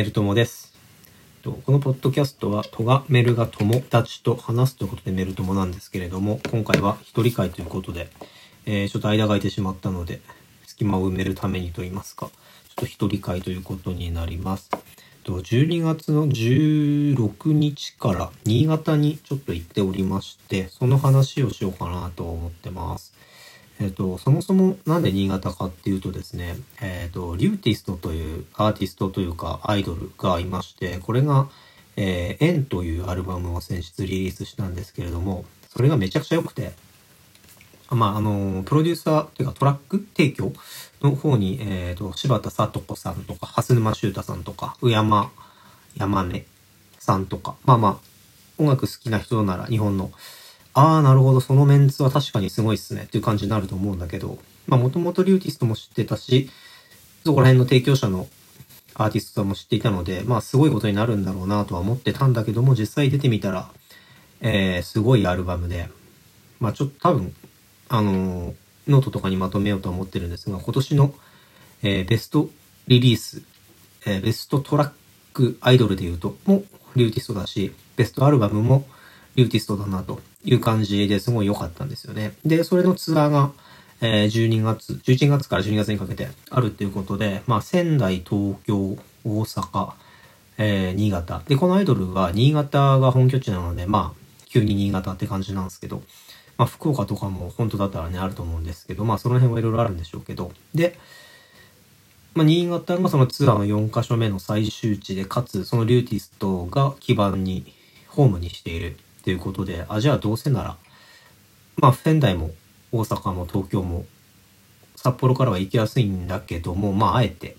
メル友です。このポッドキャストは、トがメルが友達と話すということでメル友なんですけれども、今回は一人会ということで、えーちょっと間が空いてしまったので、隙間を埋めるためにと言いますか、ちょっと一人会ということになります。と12月の16日から新潟にちょっと行っておりまして、その話をしようかなと思ってます。えっ、と、そもそもなんで新潟かっていうとですね、えっ、と、リューティストというアーティストというかアイドルがいまして、これが、えー、エンというアルバムを先日リリースしたんですけれども、それがめちゃくちゃ良くて、まあ、あの、プロデューサーというかトラック提供の方に、えっ、と、柴田聡子さんとか、蓮沼修太さんとか、宇山山根さんとか、まあまあ、音楽好きな人なら日本の、ああ、なるほど、そのメンツは確かにすごいっすね。っていう感じになると思うんだけど、まあもともと RYUTist も知ってたし、そこら辺の提供者のアーティストさんも知っていたので、まあすごいことになるんだろうなとは思ってたんだけども、実際出てみたら、えー、すごいアルバムで、まあちょっと多分、あのーノートとかにまとめようと思ってるんですが、今年の、えーベストリリース、えーベストトラックアイドルで言うと、も RYUTist だし、ベストアルバムも RYUTist だなという感じですごい良かったんですよね。で、それのツアーが、えー12月、11月から12月にかけてあるっていうことで、まあ仙台、東京、大阪、えー新潟。で、このアイドルは新潟が本拠地なので、まあ、急に新潟って感じなんですけど、まあ、福岡とかも本当だったらね、あると思うんですけど、まあ、その辺はいろいろあるんでしょうけど、で、まあ、新潟がそのツアーの4カ所目の最終地で、かつ、そのリューティストが基盤に、ホームにしているっていうことで、あ、じゃあどうせなら、まあ、仙台も大阪も東京も、札幌からは行きやすいんだけども、まあ、あえて、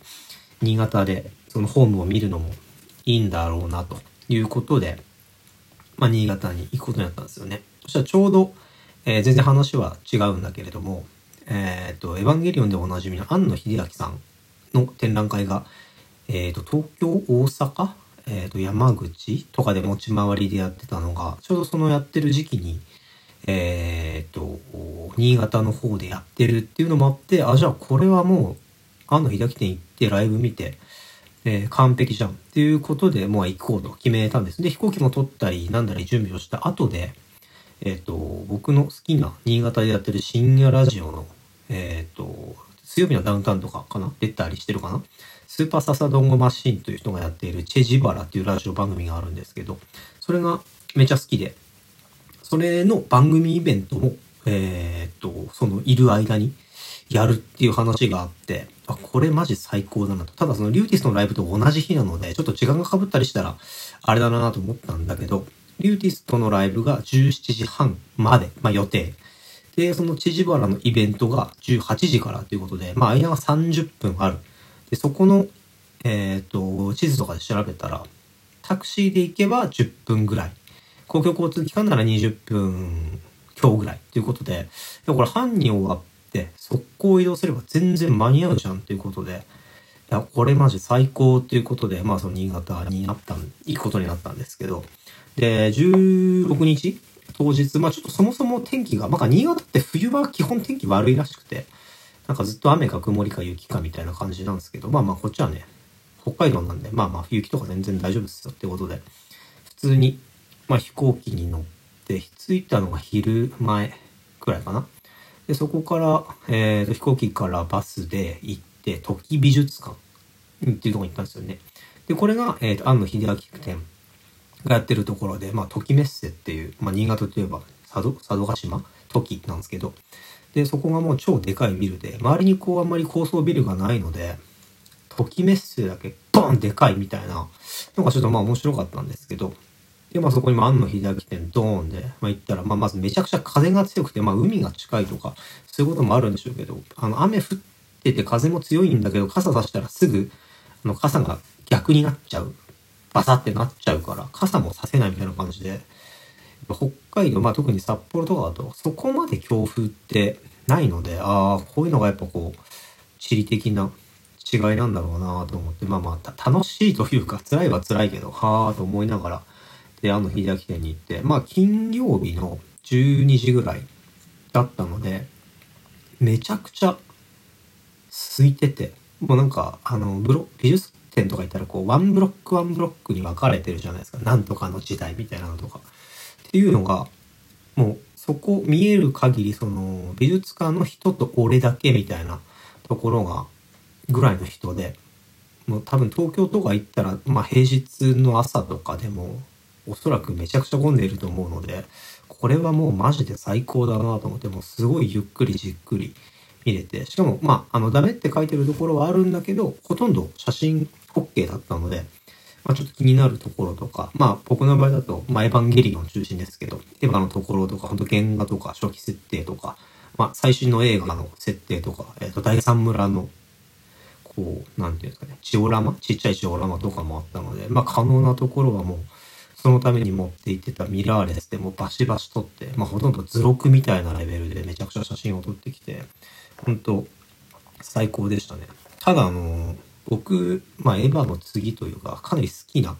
新潟でそのホームを見るのもいいんだろうなということで、まあ、新潟に行くことになったんですよね。そしたらちょうど、えー全然話は違うんだけれども、えっ、と、エヴァンゲリオンでおなじみの庵野秀明さんの展覧会が、えっ、と、東京、大阪、えっ、と、山口とかで持ち回りでやってたのが、ちょうどそのやってる時期に、えっ、と、新潟の方でやってるっていうのもあって、あ、じゃあこれはもう、庵野秀明店行ってライブ見て、えー完璧じゃんっていうことで、もう行こうと決めたんです。で、飛行機も取ったり、なんだり準備をした後で、えっ、と、僕の好きな新潟でやってる深夜ラジオの、えっ、と、水曜日のダウンタウンとかかな？出たりしてるかな？スーパーササドンゴマシーンという人がやっているチェジバラっていうラジオ番組があるんですけど、それがめちゃ好きで、それの番組イベントも、えっ、と、そのいる間にやるっていう話があって、あ、これマジ最高だなと。ただそのリューティスのライブと同じ日なので、ちょっと時間が被ったりしたら、あれだなと思ったんだけど、リューティストのライブが17時半まで、まあ予定。で、その知事原のイベントが18時からということで、まあ間が30分ある。で、そこの、えっ、と、地図とかで調べたら、タクシーで行けば10分ぐらい。公共交通機関なら20分強ぐらいということで、でもこれ班に終わって、速攻移動すれば全然間に合うじゃんということで、いや、これマジ最高っていうことで、まあその新潟になった、行くことになったんですけど、で、16日当日、まあちょっとそもそも天気が、まあ新潟って冬は基本天気悪いらしくて、なんかずっと雨か曇りか雪かみたいな感じなんですけど、まあまあこっちはね、北海道なんで、まあまあ雪とか全然大丈夫ですよってことで、普通に、まあ飛行機に乗って、着いたのが昼前くらいかな。で、そこから、えーと、飛行機からバスで行って、時美術館っていうところに行ったんですよね。で、これが、えーと、庵野秀明店がやってるところで、まあ、時メッセっていう、まあ、新潟といえば、佐渡、佐渡島時なんですけど、で、そこがもう超でかいビルで、周りにこうあんまり高層ビルがないので、時メッセだけボンでかいみたいなのがちょっとまあ面白かったんですけど、で、まあそこにも庵野秀明店ドーンで、まあ行ったら、まあまずめちゃくちゃ風が強くて、まあ海が近いとか、そういうこともあるんでしょうけど、あの雨降ってて風も強いんだけど、傘差したらすぐ、あの傘が逆になっちゃう。バサってなっちゃうから、傘もさせないみたいな感じで、北海道、まあ特に札幌とかだと、そこまで強風ってないので、ああ、こういうのがやっぱこう、地理的な違いなんだろうなと思って、まあまあ、楽しいというか、辛いは辛いけど、はあと思いながら、で、あの、秀明店に行って、まあ、金曜日の12時ぐらいだったので、めちゃくちゃ空いてて、もうなんか、あの、ブロ、美術展とか行ったらこう、ワンブロックワンブロックに分かれてるじゃないですか。なんとかの時代みたいなのとか。っていうのが、もうそこ見える限りその美術館の人と俺だけみたいなところがぐらいの人で、もう多分東京とか行ったら、まあ平日の朝とかでもおそらくめちゃくちゃ混んでいると思うので、これはもうマジで最高だなと思って、もうすごいゆっくりじっくり見れて、しかもまあ、あのダメって書いてるところはあるんだけど、ほとんど写真 OK だったので、まあ、ちょっと気になるところとか、まあ僕の場合だと、まあエヴァンゲリオン中心ですけど、エヴァのところとか、ほんと原画とか初期設定とか、まあ最新の映画の設定とか、えっ、ー、と第三村の、こう、なんていうんですかね、ジオラマちっちゃいジオラマとかもあったので、まあ可能なところはもう、そのために持って行ってたミラーレスでもバシバシ撮って、まあほとんど図録みたいなレベルでめちゃくちゃ写真を撮ってきて、本当最高でしたね。ただあの僕、まあ、エヴァの次というか、かなり好きな、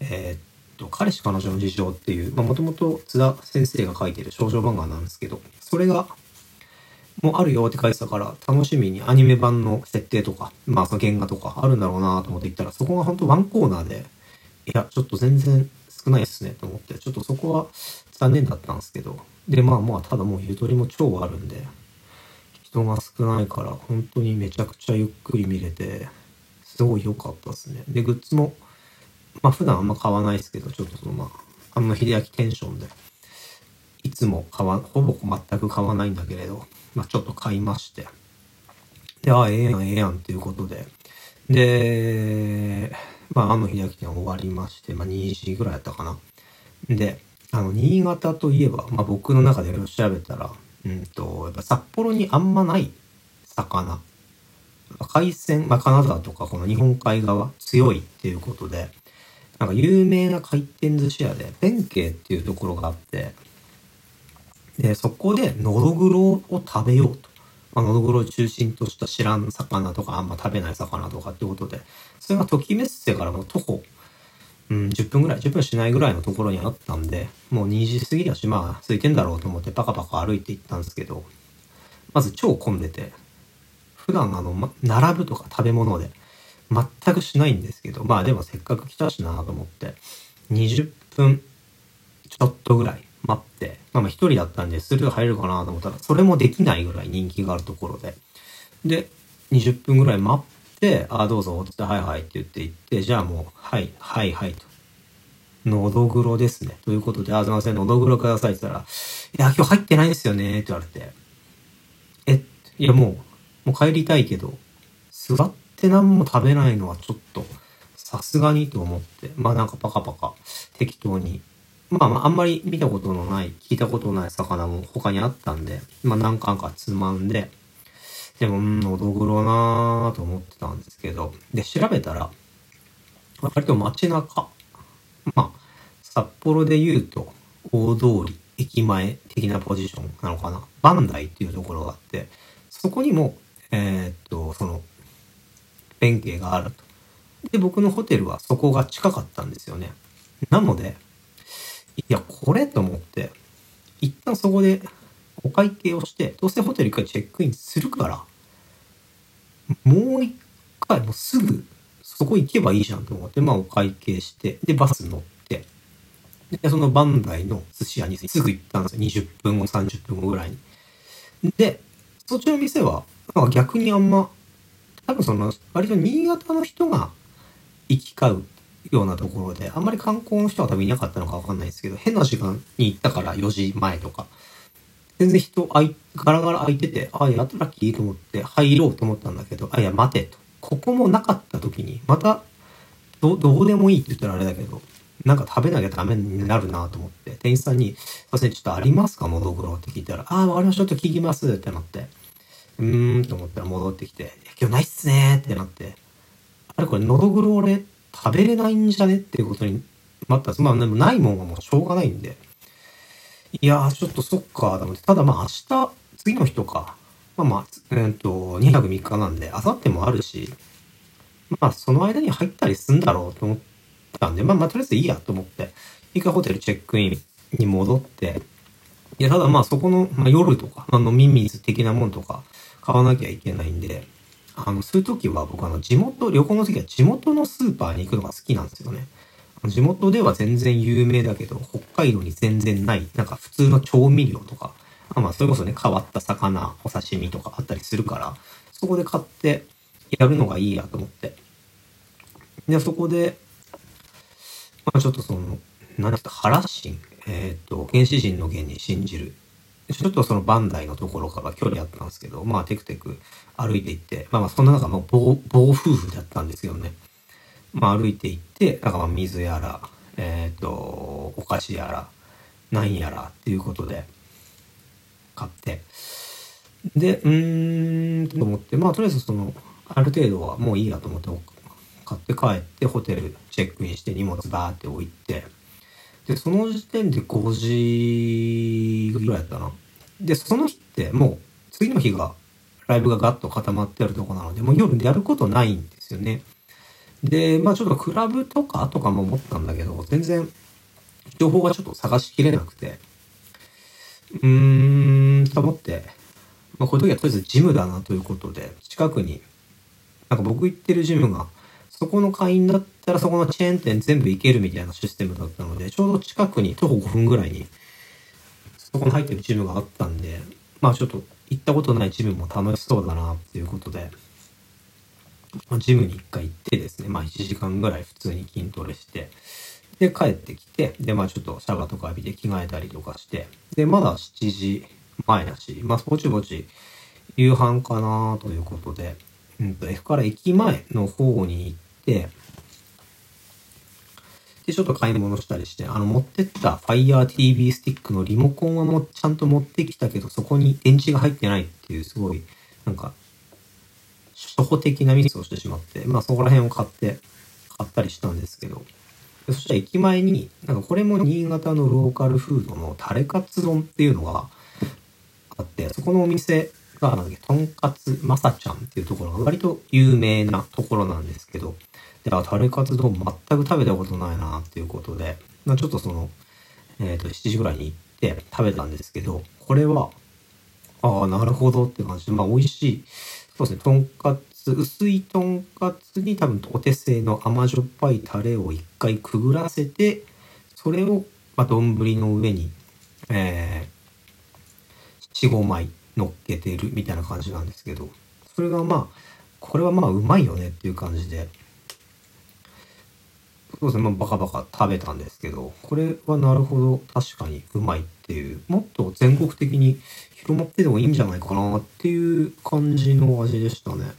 えー、っと、彼氏彼女の事情っていう、まあ、もともと津田先生が書いてる少女漫画なんですけど、それが、もうあるよって書いてたから、楽しみにアニメ版の設定とか、まあ、その原画とかあるんだろうなと思って行ったら、そこが本当ワンコーナーで、いや、ちょっと全然少ないっすねと思って、ちょっとそこは残念だったんですけど、で、まあまあ、ただもうゆとりも超あるんで、人が少ないから、本当にめちゃくちゃゆっくり見れて、すごい良かったですね。で、グッズも、まあ普段あんま買わないですけど、ちょっとそのまあ、あんま秀明テンションで、いつも買わ、ほぼ全く買わないんだけれど、まあちょっと買いまして。で、ああ、ええやん、ええやんっていうことで。で、まあ、あの秀明店終わりまして、まあ2時ぐらいやったかな。で、あの、新潟といえば、まあ僕の中で調べたら、うんと、やっぱ札幌にあんまない魚海鮮、まあ、金沢とかこの日本海側強いっていうことで、なんか有名な回転寿司屋で、弁慶っていうところがあって、で、そこでのどぐろを食べようと。まあ、のどぐろを中心とした知らん魚とかあんま食べない魚とかってことで、それがときめっせからもう徒歩、うん、10分ぐらい、10分しないぐらいのところにあったんで、もう2時過ぎだし、まあ、空いてんだろうと思ってパカパカ歩いて行ったんですけど、まず超混んでて、普段あの、ま、並ぶとか食べ物で全くしないんですけど、まあでもせっかく来たしなと思って、20分ちょっとぐらい待って、まあまあ一人だったんでスルー入るかなと思ったら、それもできないぐらい人気があるところで。で、20分ぐらい待って、ああ、どうぞ、って、はいはいって言って行って、じゃあもう、はい、はい、はいと。のどぐろですね。ということで、あ、すいません、のどぐろくださいって言ったら、いや、今日入ってないんですよね、って言われて。え、いやもう、もう帰りたいけど、座って何も食べないのはちょっと、さすがにと思って、まあなんかパカパカ適当に、まあまああんまり見たことのない、聞いたことのない魚も他にあったんで、まあ何巻かつまんで、でも、うん、のどぐろなぁと思ってたんですけど、で、調べたら、割と街中、まあ、札幌で言うと、大通り、駅前的なポジションなのかな。バンダイっていうところがあって、そこにもえー、っと、その、弁慶があると。で、僕のホテルはそこが近かったんですよね。なので、いや、これと思って、一旦そこでお会計をして、どうせホテル一回チェックインするから、もう一回、もうすぐそこ行けばいいじゃんと思って、まあお会計して、で、バス乗って、で、そのバンダイの寿司屋にすぐ行ったんですよ。20分後、30分後ぐらいに。で、そっちの店はまあ逆にあんま、多分その、割と新潟の人が行き交うようなところで、あんまり観光の人は多分いなかったのかわかんないですけど、変な時間に行ったから4時前とか、全然人あい、ガラガラ空いてて、ああ、やったらきいいと思って入ろうと思ったんだけど、あ、いや待てと。ここもなかった時に、また、ど、どうでもいいって言ったらあれだけど、なんか食べなきゃダメになるなと思って、店員さんに、すいません、ちょっとありますか？のどぐろって聞いたら、ああ、わかりました、ちょっと聞きますってなって、うーんと思ったら戻ってきて、今日ないっすねってなって、あれこれ、のどぐろ俺食べれないんじゃね？っていうことになったんです。まあでもないもんはもうしょうがないんで。いやー、ちょっとそっか、と思って。ただまあ明日、次の日とか、まあまあ、え、っと、2泊3日なんで、明後日もあるし、まあその間に入ったりすんだろうと思ってたんで、まあまあとりあえずいいやと思って、一回ホテルチェックインに戻って、いや、ただまあそこの、まあ、夜とか、あの、ミミズ的なもんとか、買わなきゃいけないんで、あの、そういう時は僕あの、地元、旅行の時は地元のスーパーに行くのが好きなんですよね。地元では全然有名だけど、北海道に全然ない、なんか普通の調味料とか、まあ、それこそね、変わった魚、お刺身とかあったりするから、そこで買ってやるのがいいやと思って。で、そこで、まあ、ちょっとその、何ですか、原神、えっ、ー、と、原始人の原に信じる。ちょっとそのバンダイのところから距離あったんですけど、まあ、テクテク歩いていって、まあまあ、そんな中、もう暴、暴風雨だったんですけどね。まあ、歩いていって、なんかまあ、水やら、えっ、ー、と、お菓子やら、なんやらっていうことで、買って。で、うーん、と思って、まあ、とりあえずその、ある程度はもういいやと思って、買って帰ってホテルチェックインして荷物バーって置いて、で、その時点で5時ぐらいやったな。で、その日ってもう次の日がライブがガッと固まってあるとこなので、もう夜やることないんですよね。で、まあちょっとクラブとかとかも思ったんだけど、全然情報がちょっと探しきれなくて、うーん、と思って、まあこういう時はとりあえずジムだなということで、近くに、なんか僕行ってるジムがそこの会員だったらそこのチェーン店全部行けるみたいなシステムだったので、ちょうど近くに徒歩5分ぐらいに、そこに入ってるジムがあったんで、まあちょっと行ったことないジムも楽しそうだなっていうことで、まあ、ジムに一回行ってですね、まあ1時間ぐらい普通に筋トレして、で帰ってきて、でまあちょっとシャワーとか浴びて着替えたりとかして、でまだ7時前だし、まあぼちぼち夕飯かなということで、うんと、F から駅前の方に行っ、で、ちょっと買い物したりして、あの、持ってった Fire TV スティックのリモコンはもちゃんと持ってきたけど、そこに電池が入ってないっていう、すごい、なんか、初歩的なミスをしてしまって、まあそこら辺を買って、買ったりしたんですけど、そしたら駅前に、なんかこれも新潟のローカルフードのタレカツ丼っていうのがあって、そこのお店が、なんだっけ、とんかつまさちゃんっていうところが割と有名なところなんですけど、で、あ、タレカツ丼全く食べたことないなっていうことで、ま、ちょっとその、えっ、ー、と、7時ぐらいに行って食べたんですけど、これは、ああ、なるほどって感じで、まあ、美味しい。そうですね、とんかつ、薄いとんかつに多分お手製の甘じょっぱいタレを一回くぐらせて、それを、まあ、丼の上に、えー、4、5枚乗っけてるみたいな感じなんですけど、それがまあ、これはまあうまいよねっていう感じで、そうですね、まあ、バカバカ食べたんですけど、これはなるほど確かにうまいっていう、もっと全国的に広まっててもいいんじゃないかなっていう感じの味でしたね。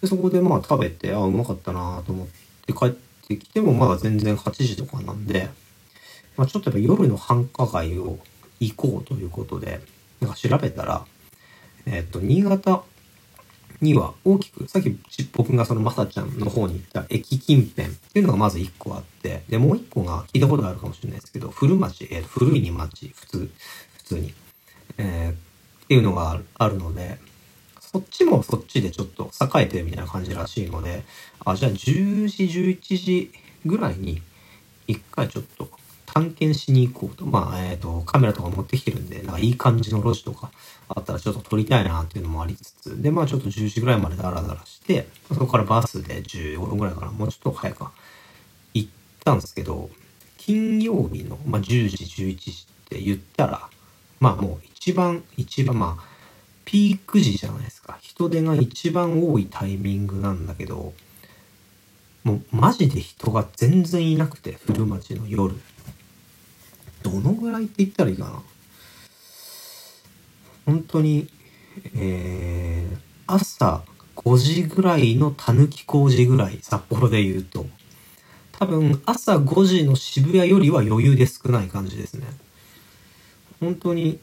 で、そこでまあ食べて、あ、うまかったなと思って帰ってきてもまだ全然8時とかなんで、まあ、ちょっとやっぱ夜の繁華街を行こうということで、なんか調べたら、えっ、と、新潟には大きく、さっき僕がそのまさちゃんの方に行った駅近辺っていうのがまず1個あって、で、もう1個が聞いたことがあるかもしれないですけど、古町、えー、古いに町、普通、普通に、えー、っていうのがあるので、そっちもそっちでちょっと栄えてるみたいな感じらしいので、あ、じゃあ10時、11時ぐらいに一回ちょっと探検しに行こうと。まあ、えっ、ー、と、カメラとか持ってきてるんで、なんかいい感じの路地とかあったらちょっと撮りたいなっていうのもありつつ、で、まあちょっと10時ぐらいまでダラダラして、そこからバスで15分ぐらいかな、もうちょっと早く行ったんですけど、金曜日の、まあ、10時、11時って言ったら、まあもう一番、一番、まあ、ピーク時じゃないですか。人手が一番多いタイミングなんだけど、もうマジで人が全然いなくて、古町の夜。どのぐらいって言ったらいいかな。本当に、えー、朝5時ぐらいのたぬき工事ぐらい、札幌で言うと。多分、朝5時の渋谷よりは余裕で少ない感じですね。本当に、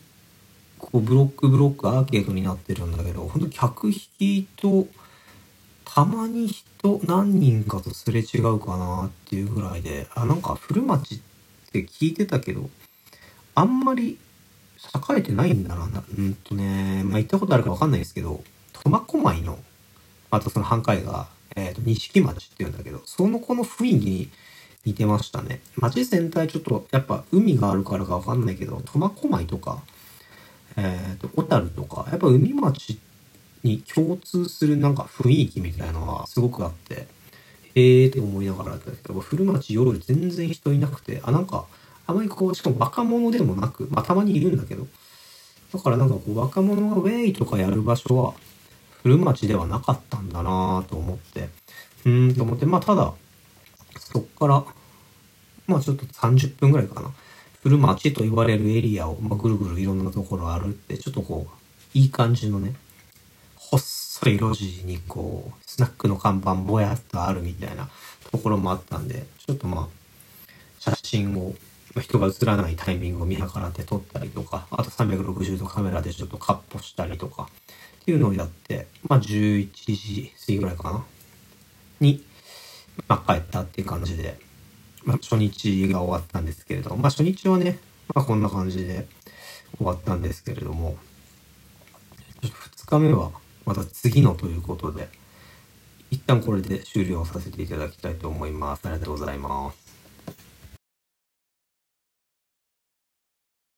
こう、ブロックブロックアーケードになってるんだけど、本当客引きと、たまに人何人かとすれ違うかなっていうぐらいで、あ、なんか古町ってって聞いてたけど、あんまり栄えてないんだな。うんとね、まあ、行ったことあるかわかんないですけど、苫小牧の、あとその半海が、えっ、ー、と、錦町っていうんだけど、その子の雰囲気に似てましたね。町全体ちょっと、やっぱ海があるからかわかんないけど、苫小牧とか、えっ、ー、と、小樽とか、やっぱ海町に共通するなんか雰囲気みたいなのがすごくあって、ええって思いながらだった。けど、古町夜全然人いなくて、あ、なんか、あまりこう、しかも若者でもなく、まあたまにいるんだけど、だからなんかこう若者がウェイとかやる場所は古町ではなかったんだなぁと思って、うーんと思って、まあただ、そっから、まあちょっと30分ぐらいかな。古町と言われるエリアを、まあ、ぐるぐるいろんなところ歩って、ちょっとこう、いい感じのね、細い路地にこう、スナックの看板ぼやっとあるみたいなところもあったんで、ちょっとまあ、写真を、人が映らないタイミングを見計らって撮ったりとか、あと360度カメラでちょっとカッポしたりとか、っていうのをやって、まあ11時過ぎぐらいかな、に、まあ帰ったっていう感じで、まあ初日が終わったんですけれど、まあ初日はね、まあこんな感じで終わったんですけれども、2日目はまた次のということで、一旦これで終了させていただきたいと思います。ありがとうございます。